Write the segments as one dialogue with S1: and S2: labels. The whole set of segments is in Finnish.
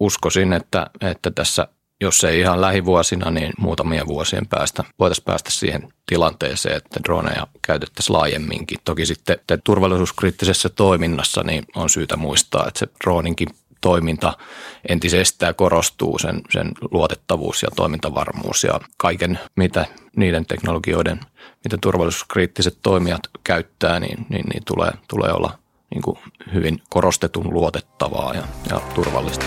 S1: uskoisin, että, että tässä jos ei ihan lähivuosina, niin muutamien vuosien päästä voitaisiin päästä siihen tilanteeseen, että droneja käytettäisiin laajemminkin. Toki sitten turvallisuuskriittisessä toiminnassa niin on syytä muistaa, että se droninkin toiminta entisestään korostuu, sen, sen luotettavuus ja toimintavarmuus ja kaiken, mitä niiden teknologioiden, mitä turvallisuuskriittiset toimijat käyttää, niin, niin, niin tulee, tulee olla niin kuin hyvin korostetun luotettavaa ja, ja turvallista.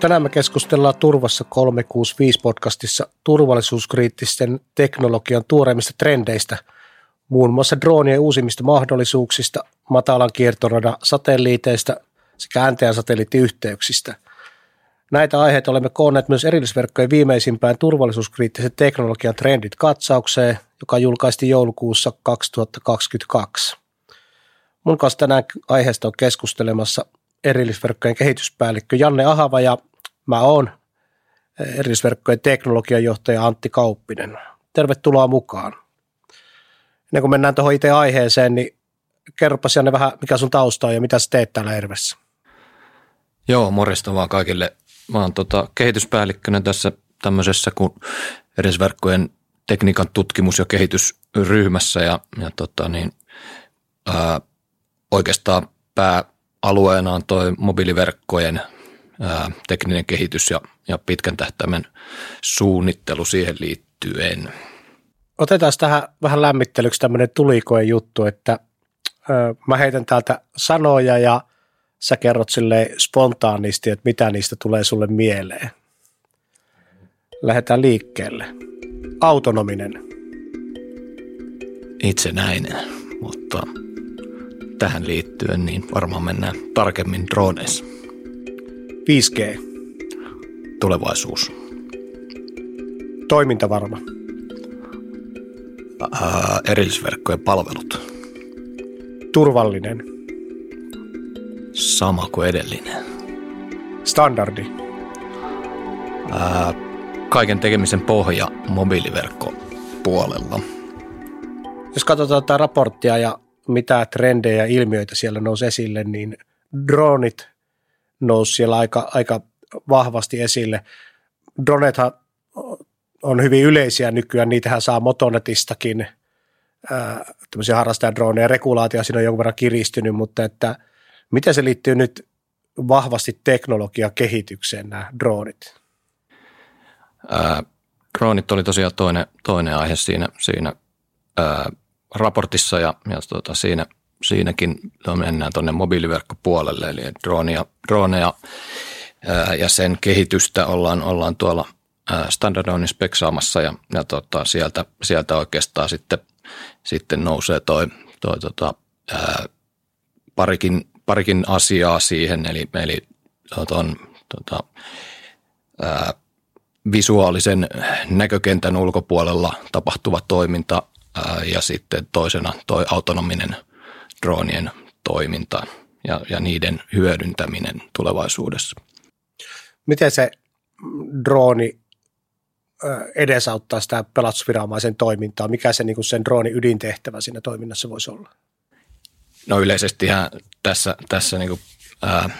S2: Tänään me keskustellaan Turvassa 365 podcastissa turvallisuuskriittisten teknologian tuoreimmista trendeistä, muun muassa droonien uusimmista mahdollisuuksista, matalan kiertoradan satelliiteista sekä NTA-satelliittiyhteyksistä. Näitä aiheita olemme koonneet myös erillisverkkojen viimeisimpään turvallisuuskriittisen teknologian trendit katsaukseen, joka julkaistiin joulukuussa 2022. Mun kanssa tänään aiheesta on keskustelemassa erillisverkkojen kehityspäällikkö Janne Ahava ja Mä oon erillisverkkojen teknologian johtaja Antti Kauppinen. Tervetuloa mukaan. Ennen kuin mennään tuohon itse aiheeseen, niin kerropa Janne vähän, mikä sun tausta on ja mitä sä teet täällä Ervessä.
S1: Joo, morjesta vaan kaikille. Mä oon tota, kehityspäällikkönä tässä tämmöisessä kuin erillisverkkojen tekniikan tutkimus- ja kehitysryhmässä ja, ja tota niin, ää, oikeastaan pääalueena on toi mobiiliverkkojen ää, tekninen kehitys ja, ja pitkän tähtäimen suunnittelu siihen liittyen.
S2: Otetaan tähän vähän lämmittelyksi tämmöinen tulikoen juttu, että ö, mä heitän täältä sanoja ja sä kerrot sille spontaanisti, että mitä niistä tulee sulle mieleen. Lähdetään liikkeelle. Autonominen.
S1: Itsenäinen, mutta tähän liittyen niin varmaan mennään tarkemmin droneissa.
S2: 5G.
S1: Tulevaisuus.
S2: Toimintavarma.
S1: Ää, erillisverkkojen palvelut.
S2: Turvallinen.
S1: Sama kuin edellinen.
S2: Standardi.
S1: Ää, kaiken tekemisen pohja mobiiliverkko puolella.
S2: Jos katsotaan tätä raporttia ja mitä trendejä ja ilmiöitä siellä nousi esille, niin dronit nousi siellä aika, aika vahvasti esille. Dronethan on hyvin yleisiä nykyään, niitähän saa Motonetistakin, tämmöisiä harrastajadroneja, regulaatio siinä on jonkun verran kiristynyt, mutta että miten se liittyy nyt vahvasti teknologiakehitykseen nämä dronit?
S1: Ää, dronit oli tosiaan toinen, toinen aihe siinä, siinä ää, raportissa ja, ja tota, siinä – siinäkin mennään tuonne mobiiliverkkopuolelle, eli droneja, droneja ää, ja sen kehitystä ollaan, ollaan tuolla standardoinnin speksaamassa ja, ja tota, sieltä, sieltä oikeastaan sitten, sitten nousee toi, toi tota, ää, parikin, parikin asiaa siihen, eli, eli ton, tota, ää, visuaalisen näkökentän ulkopuolella tapahtuva toiminta ää, ja sitten toisena toi autonominen – dronien toiminta ja, ja niiden hyödyntäminen tulevaisuudessa.
S2: Miten se droni edesauttaa sitä pelastusviranomaisen toimintaa? Mikä se niin sen droonin ydintehtävä siinä toiminnassa voisi olla?
S1: No yleisesti tässä, tässä niin kuin, ää,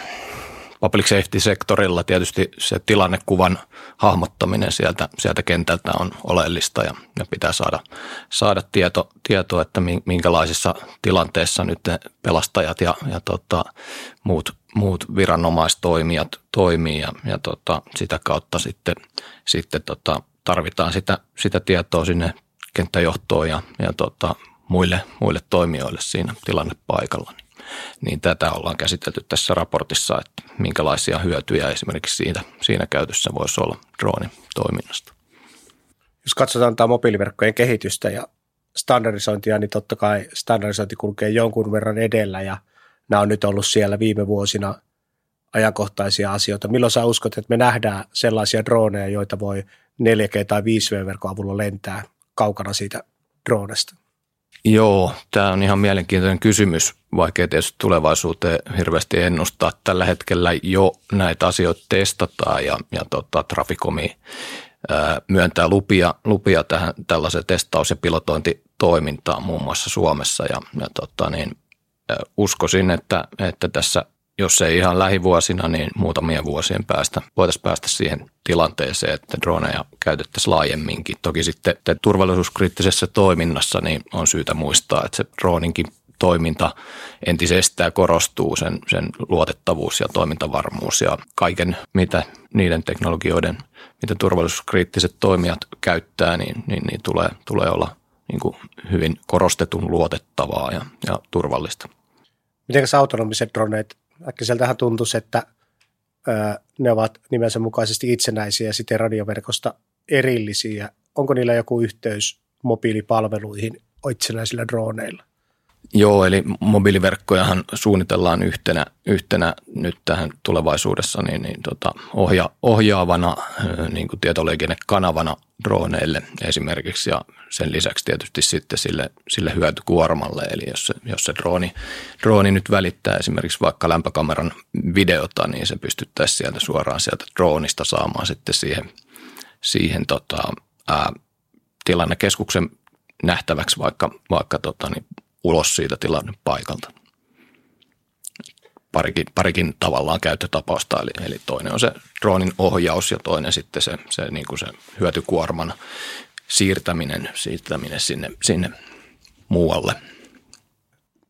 S1: public safety-sektorilla tietysti se tilannekuvan hahmottaminen sieltä, sieltä kentältä on oleellista ja, ja pitää saada, saada tieto, tieto, että minkälaisissa tilanteissa nyt pelastajat ja, ja tota, muut, muut viranomaistoimijat toimii ja, ja tota, sitä kautta sitten, sitten tota, tarvitaan sitä, sitä tietoa sinne kenttäjohtoon ja, ja tota, muille, muille toimijoille siinä tilannepaikalla niin tätä ollaan käsitelty tässä raportissa, että minkälaisia hyötyjä esimerkiksi siitä, siinä käytössä voisi olla droonin toiminnasta.
S2: Jos katsotaan tämä mobiiliverkkojen kehitystä ja standardisointia, niin totta kai standardisointi kulkee jonkun verran edellä ja nämä on nyt ollut siellä viime vuosina ajankohtaisia asioita. Milloin sä uskot, että me nähdään sellaisia droneja, joita voi 4G- tai 5V-verkon avulla lentää kaukana siitä dronesta?
S1: Joo, tämä on ihan mielenkiintoinen kysymys, vaikea tietysti tulevaisuuteen hirveästi ennustaa. Tällä hetkellä jo näitä asioita testataan ja, ja tota, Traficomi myöntää lupia, lupia tähän tällaiseen testaus- ja pilotointitoimintaan muun muassa Suomessa ja, ja tota niin, uskoisin, että, että tässä jos ei ihan lähivuosina, niin muutamien vuosien päästä voitaisiin päästä siihen tilanteeseen, että droneja käytettäisiin laajemminkin. Toki sitten turvallisuuskriittisessä toiminnassa niin on syytä muistaa, että se droninkin toiminta entisestään korostuu, sen, sen luotettavuus ja toimintavarmuus ja kaiken, mitä niiden teknologioiden, mitä turvallisuuskriittiset toimijat käyttää, niin, niin, niin tulee, tulee olla niin kuin hyvin korostetun luotettavaa ja, ja turvallista.
S2: Miten autonomiset droneet, äkkiseltähän tuntuisi, että ö, ne ovat nimensä mukaisesti itsenäisiä ja sitten radioverkosta erillisiä. Onko niillä joku yhteys mobiilipalveluihin itsenäisillä droneilla?
S1: Joo, eli mobiiliverkkojahan suunnitellaan yhtenä, yhtenä nyt tähän tulevaisuudessa niin, niin tota, ohja, ohjaavana niin kuin tietoliikennekanavana droneille esimerkiksi ja sen lisäksi tietysti sitten sille, sille hyötykuormalle. Eli jos jos se drooni, drooni nyt välittää esimerkiksi vaikka lämpökameran videota, niin se pystyttäisiin sieltä suoraan sieltä droonista saamaan sitten siihen, siihen tota, ää, tilannekeskuksen nähtäväksi vaikka, vaikka tota, niin ulos siitä tilannepaikalta. Parikin, parikin tavallaan käyttötapausta, eli, eli toinen on se droonin ohjaus ja toinen sitten se, se, niin kuin se hyötykuorman siirtäminen, siirtäminen sinne, sinne muualle.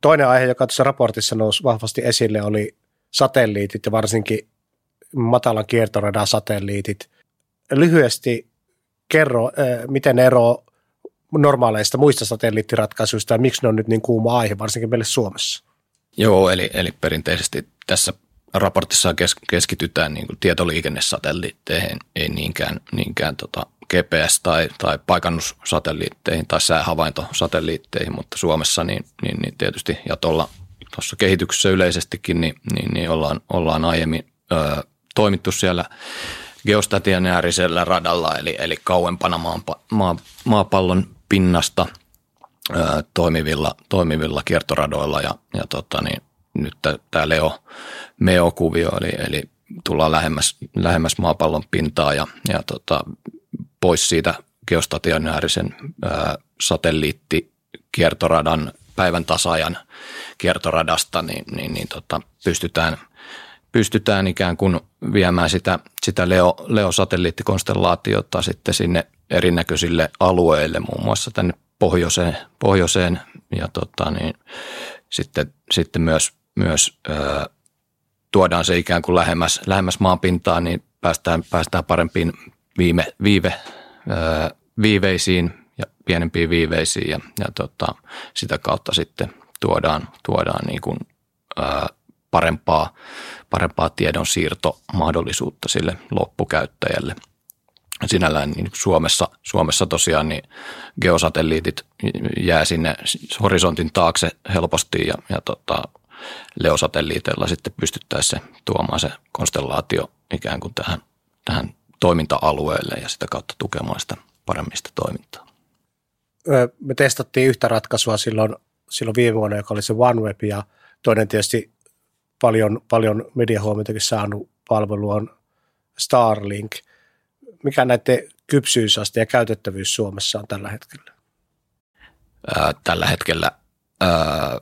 S2: Toinen aihe, joka tuossa raportissa nousi vahvasti esille, oli satelliitit ja varsinkin matalan kiertoradan satelliitit. Lyhyesti kerro, eh, miten ero normaaleista muista satelliittiratkaisuista ja miksi ne on nyt niin kuuma aihe, varsinkin meille Suomessa?
S1: Joo, eli, eli perinteisesti tässä raportissa kes, keskitytään niin kuin tietoliikennesatelliitteihin, ei niinkään, niinkään tota GPS- tai, tai paikannussatelliitteihin tai säähavaintosatelliitteihin, mutta Suomessa niin, niin, niin tietysti ja tuolla tuossa kehityksessä yleisestikin niin, niin, niin ollaan, ollaan aiemmin ö, toimittu siellä geostationäärisellä radalla, eli, eli kauempana maan, maa, maapallon pinnasta ö, toimivilla, toimivilla kiertoradoilla ja, ja tota, niin, nyt tämä Leo Meo-kuvio, eli, eli tullaan lähemmäs, lähemmäs maapallon pintaa ja, ja tota, pois siitä geostationäärisen ö, satelliittikiertoradan päivän tasajan kiertoradasta, niin, niin, niin tota, pystytään, pystytään ikään kuin viemään sitä, sitä Leo, Leo-satelliittikonstellaatiota sitten sinne erinäköisille alueille, muun muassa tänne pohjoiseen, pohjoiseen ja tota, niin, sitten, sitten myös, myös ää, tuodaan se ikään kuin lähemmäs, lähemmäs maanpintaan, niin päästään, päästään parempiin viime, viive, ää, viiveisiin ja pienempiin viiveisiin ja, ja tota, sitä kautta sitten tuodaan, tuodaan niin kuin, ää, parempaa, parempaa tiedonsiirtomahdollisuutta sille loppukäyttäjälle – sinällään niin Suomessa, Suomessa tosiaan niin geosatelliitit jää sinne horisontin taakse helposti ja, ja tota, leosatelliiteilla sitten pystyttäisiin se tuomaan se konstellaatio ikään kuin tähän, tähän toiminta-alueelle ja sitä kautta tukemaan sitä paremmista toimintaa.
S2: Me testattiin yhtä ratkaisua silloin, silloin viime vuonna, joka oli se OneWeb ja toinen tietysti paljon, paljon mediahuomioitakin saanut palvelu on Starlink – mikä näiden kypsyysaste ja käytettävyys Suomessa on tällä hetkellä?
S1: Ää, tällä hetkellä ää,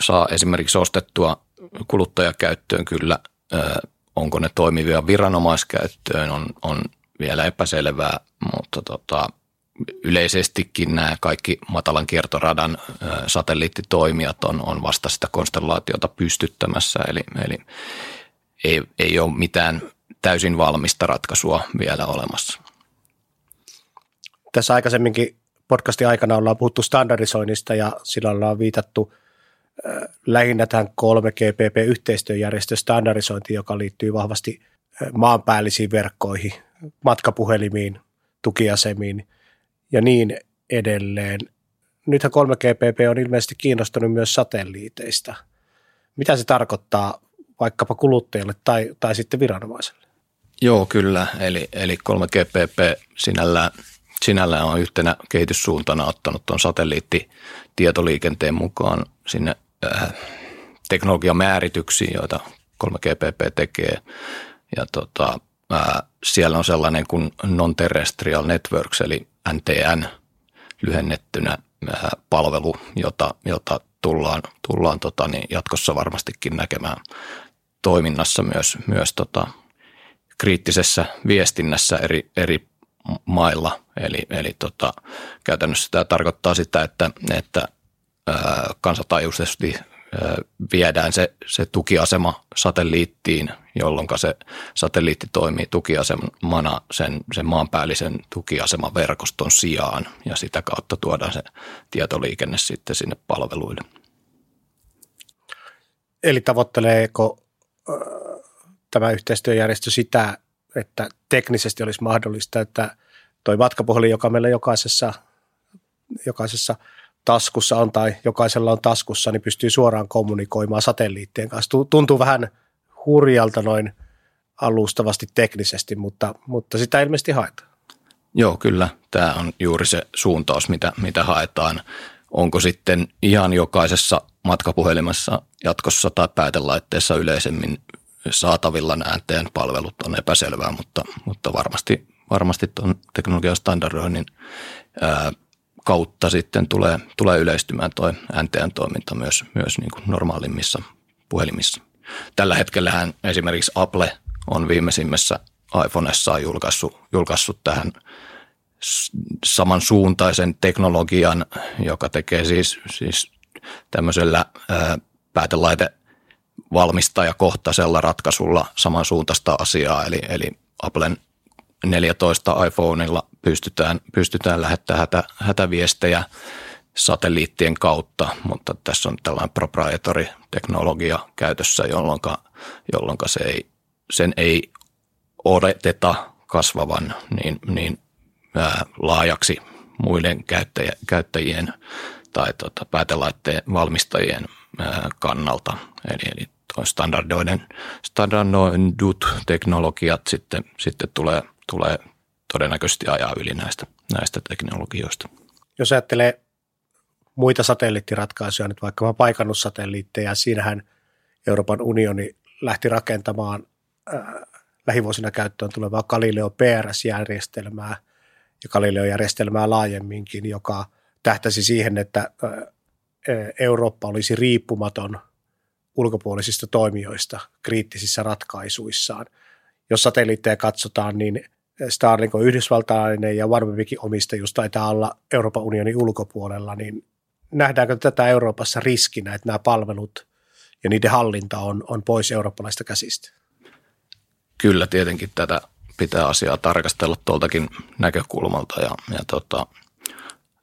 S1: saa esimerkiksi ostettua kuluttajakäyttöön kyllä. Ää, onko ne toimivia viranomaiskäyttöön on, on vielä epäselvää, mutta tota, yleisestikin nämä kaikki matalan kiertoradan satelliittitoimijat on, on vasta sitä konstellaatiota pystyttämässä, eli, eli ei, ei ole mitään täysin valmista ratkaisua vielä olemassa.
S2: Tässä aikaisemminkin podcastin aikana ollaan puhuttu standardisoinnista ja sillä ollaan viitattu lähinnä tähän 3GPP-yhteistyöjärjestön standardisointiin, joka liittyy vahvasti maanpäällisiin verkkoihin, matkapuhelimiin, tukiasemiin ja niin edelleen. Nythän 3GPP on ilmeisesti kiinnostunut myös satelliiteista. Mitä se tarkoittaa vaikkapa kuluttajalle tai, tai sitten viranomaiselle?
S1: Joo, kyllä. Eli, eli 3GPP sinällään, sinällään on yhtenä kehityssuuntana ottanut tuon satelliittitietoliikenteen mukaan sinne äh, teknologiamäärityksiin, joita 3GPP tekee. Ja tota, ää, siellä on sellainen kuin Non-Terrestrial Networks, eli NTN lyhennettynä ää, palvelu, jota, jota tullaan, tullaan tota, niin jatkossa varmastikin näkemään toiminnassa myös, myös tota, kriittisessä viestinnässä eri, eri mailla. Eli, eli tota, käytännössä tämä tarkoittaa sitä, että, että kansantaajuisesti viedään se, se tukiasema satelliittiin, jolloin se satelliitti toimii tukiasemana sen, sen maanpäällisen tukiaseman verkoston sijaan ja sitä kautta tuodaan se tietoliikenne sitten sinne palveluille.
S2: Eli tavoitteleeko yhteistyöjärjestö sitä, että teknisesti olisi mahdollista, että toi matkapuhelin, joka meillä jokaisessa, jokaisessa taskussa on tai jokaisella on taskussa, niin pystyy suoraan kommunikoimaan satelliittien kanssa. Tuntuu vähän hurjalta noin alustavasti teknisesti, mutta, mutta sitä ilmeisesti haetaan.
S1: Joo, kyllä. Tämä on juuri se suuntaus, mitä, mitä haetaan. Onko sitten ihan jokaisessa matkapuhelimessa jatkossa tai päätelaitteessa yleisemmin saatavilla äänteen palvelut on epäselvää, mutta, mutta varmasti, varmasti tuon teknologian standardoinnin ää, kautta sitten tulee, tulee yleistymään tuo NTN toiminta myös, myös niin kuin normaalimmissa puhelimissa. Tällä hetkellä esimerkiksi Apple on viimeisimmässä iPhoneessaan julkaissut, julkaissut tähän samansuuntaisen teknologian, joka tekee siis, siis tämmöisellä ää, päätelaite valmistajakohtaisella ratkaisulla samansuuntaista asiaa, eli, eli Applen 14 iPhoneilla pystytään, pystytään lähettämään hätä, hätäviestejä satelliittien kautta, mutta tässä on tällainen proprietary-teknologia käytössä, jolloin, jolloin se ei, sen ei odoteta kasvavan niin, niin ää, laajaksi muiden käyttäjien, käyttäjien tai tota, päätelaitteen valmistajien ää, kannalta. Eli, eli standardoiden, standardoidut teknologiat sitten, sitten tulee, tulee todennäköisesti ajaa yli näistä, näistä teknologioista.
S2: Jos ajattelee muita satelliittiratkaisuja, nyt vaikka paikannussatelliitteja, siinähän Euroopan unioni lähti rakentamaan äh, lähivuosina käyttöön tulevaa Galileo PRS-järjestelmää ja Galileo-järjestelmää laajemminkin, joka tähtäisi siihen, että äh, Eurooppa olisi riippumaton ulkopuolisista toimijoista kriittisissä ratkaisuissaan. Jos satelliitteja katsotaan, niin Starlink on yhdysvaltalainen ja OneWebin omistajuus taitaa olla Euroopan unionin ulkopuolella, niin nähdäänkö tätä Euroopassa riskinä, että nämä palvelut ja niiden hallinta on, on pois eurooppalaista käsistä?
S1: Kyllä tietenkin tätä pitää asiaa tarkastella tuoltakin näkökulmalta ja, ja tota,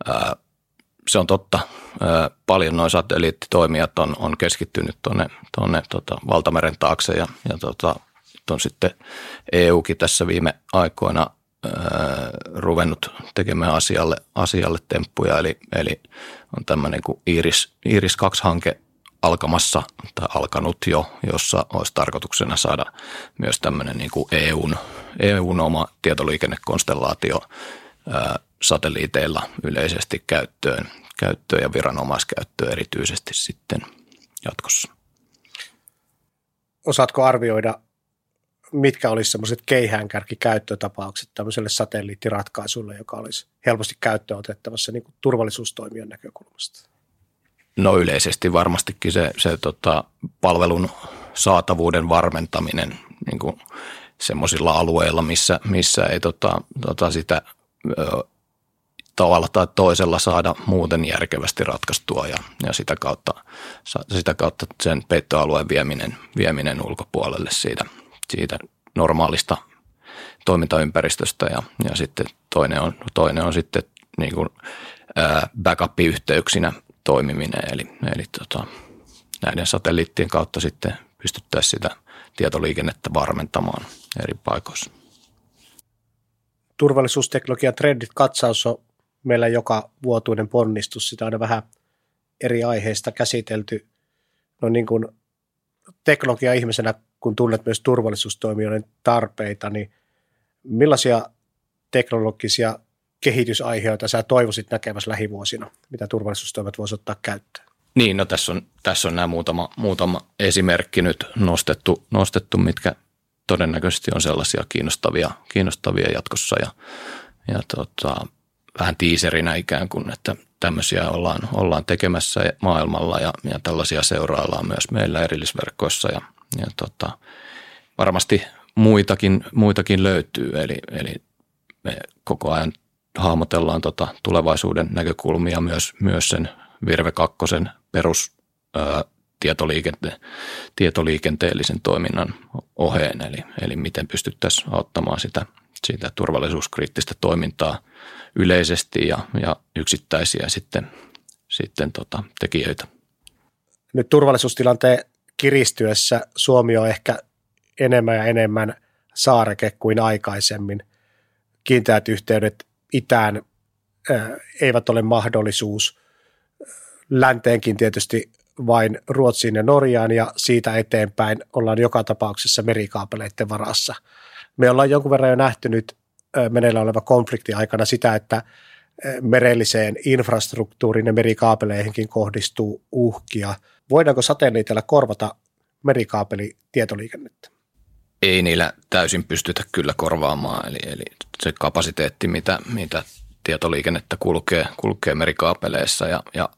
S1: ää, se on totta. Paljon noin satelliittitoimijat on, on keskittynyt tuonne, tuonne tota, valtameren taakse ja, ja tota, on sitten EUkin tässä viime aikoina ruvennut tekemään asialle, asialle temppuja, eli, eli on tämmöinen kuin Iris, Iris 2-hanke alkamassa tai alkanut jo, jossa olisi tarkoituksena saada myös tämmöinen niin kuin EUn, EUn oma tietoliikennekonstellaatio ää, satelliiteilla yleisesti käyttöön, käyttöön ja viranomaiskäyttöön erityisesti sitten jatkossa.
S2: Osaatko arvioida, mitkä olisi semmoiset keihäänkärkikäyttötapaukset tämmöiselle satelliittiratkaisulle, joka olisi helposti käyttöön otettavassa niin kuin turvallisuustoimijan näkökulmasta?
S1: No yleisesti varmastikin se, se tota, palvelun saatavuuden varmentaminen niin kuin semmoisilla alueilla, missä, missä ei tota, tota sitä tavalla tai toisella saada muuten järkevästi ratkaistua ja, ja sitä, kautta, sitä kautta sen peittoalueen vieminen, vieminen ulkopuolelle siitä, siitä normaalista toimintaympäristöstä ja, ja sitten toinen on, toinen on sitten niin kuin, ää, backup-yhteyksinä toimiminen eli, eli tota, näiden satelliittien kautta sitten pystyttäisiin sitä tietoliikennettä varmentamaan eri paikoissa.
S2: Turvallisuusteknologian trendit katsaus on meillä joka vuotuinen ponnistus, sitä on vähän eri aiheista käsitelty. No niin kuin teknologia-ihmisenä, kun tunnet myös turvallisuustoimijoiden tarpeita, niin millaisia teknologisia kehitysaiheita sä toivoisit näkevässä lähivuosina, mitä turvallisuustoimet voisivat ottaa käyttöön?
S1: Niin, no tässä on, tässä on nämä muutama, muutama esimerkki nyt nostettu, nostettu mitkä, todennäköisesti on sellaisia kiinnostavia, kiinnostavia jatkossa ja, ja tota, vähän tiiserinä ikään kuin, että tämmöisiä ollaan, ollaan tekemässä maailmalla ja, ja tällaisia seuraillaan myös meillä erillisverkoissa ja, ja tota, varmasti muitakin, muitakin löytyy, eli, eli me koko ajan hahmotellaan tota tulevaisuuden näkökulmia myös, myös sen Virve 2 perus ää, tietoliikente- tietoliikenteellisen toiminnan oheen, eli, eli miten pystyttäisiin auttamaan sitä, sitä turvallisuuskriittistä toimintaa yleisesti ja, ja yksittäisiä sitten, sitten tota, tekijöitä.
S2: Nyt turvallisuustilanteen kiristyessä Suomi on ehkä enemmän ja enemmän saareke kuin aikaisemmin. Kiinteät yhteydet itään eivät ole mahdollisuus. Länteenkin tietysti vain Ruotsiin ja Norjaan ja siitä eteenpäin ollaan joka tapauksessa merikaapeleiden varassa. Me ollaan jonkun verran jo nähty nyt meneillä oleva konflikti aikana sitä, että merelliseen infrastruktuuriin ja merikaapeleihinkin kohdistuu uhkia. Voidaanko satelliitilla korvata merikaapelitietoliikennettä?
S1: Ei niillä täysin pystytä kyllä korvaamaan, eli, eli se kapasiteetti, mitä, mitä tietoliikennettä kulkee, kulkee merikaapeleissa ja, ja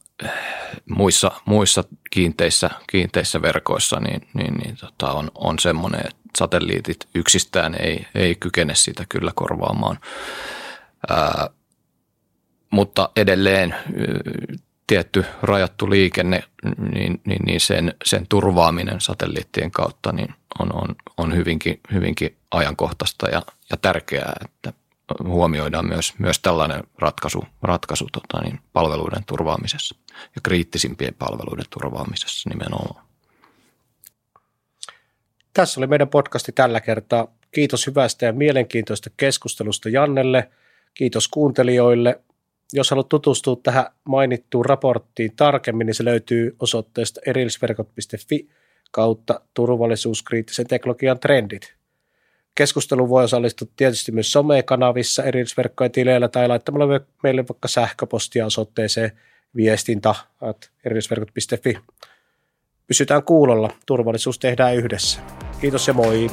S1: muissa, muissa kiinteissä, kiinteissä verkoissa, niin, niin, niin tota on, on semmoinen, satelliitit yksistään ei, ei kykene sitä kyllä korvaamaan. Ää, mutta edelleen tietty rajattu liikenne, niin, niin, niin sen, sen turvaaminen satelliittien kautta niin on, on, on hyvinkin, hyvinkin ajankohtaista ja, ja tärkeää, että huomioidaan myös, myös tällainen ratkaisu, ratkaisu tota niin, palveluiden turvaamisessa ja kriittisimpien palveluiden turvaamisessa nimenomaan.
S2: Tässä oli meidän podcasti tällä kertaa. Kiitos hyvästä ja mielenkiintoista keskustelusta Jannelle. Kiitos kuuntelijoille. Jos haluat tutustua tähän mainittuun raporttiin tarkemmin, niin se löytyy osoitteesta erillisverkot.fi kautta turvallisuuskriittisen teknologian trendit. Keskustelu voi osallistua tietysti myös somekanavissa erillisverkkojen tileillä tai laittamalla meille vaikka sähköpostia osoitteeseen viestintä.erillisverkot.fi. Pysytään kuulolla, turvallisuus tehdään yhdessä. Kiitos ja moi!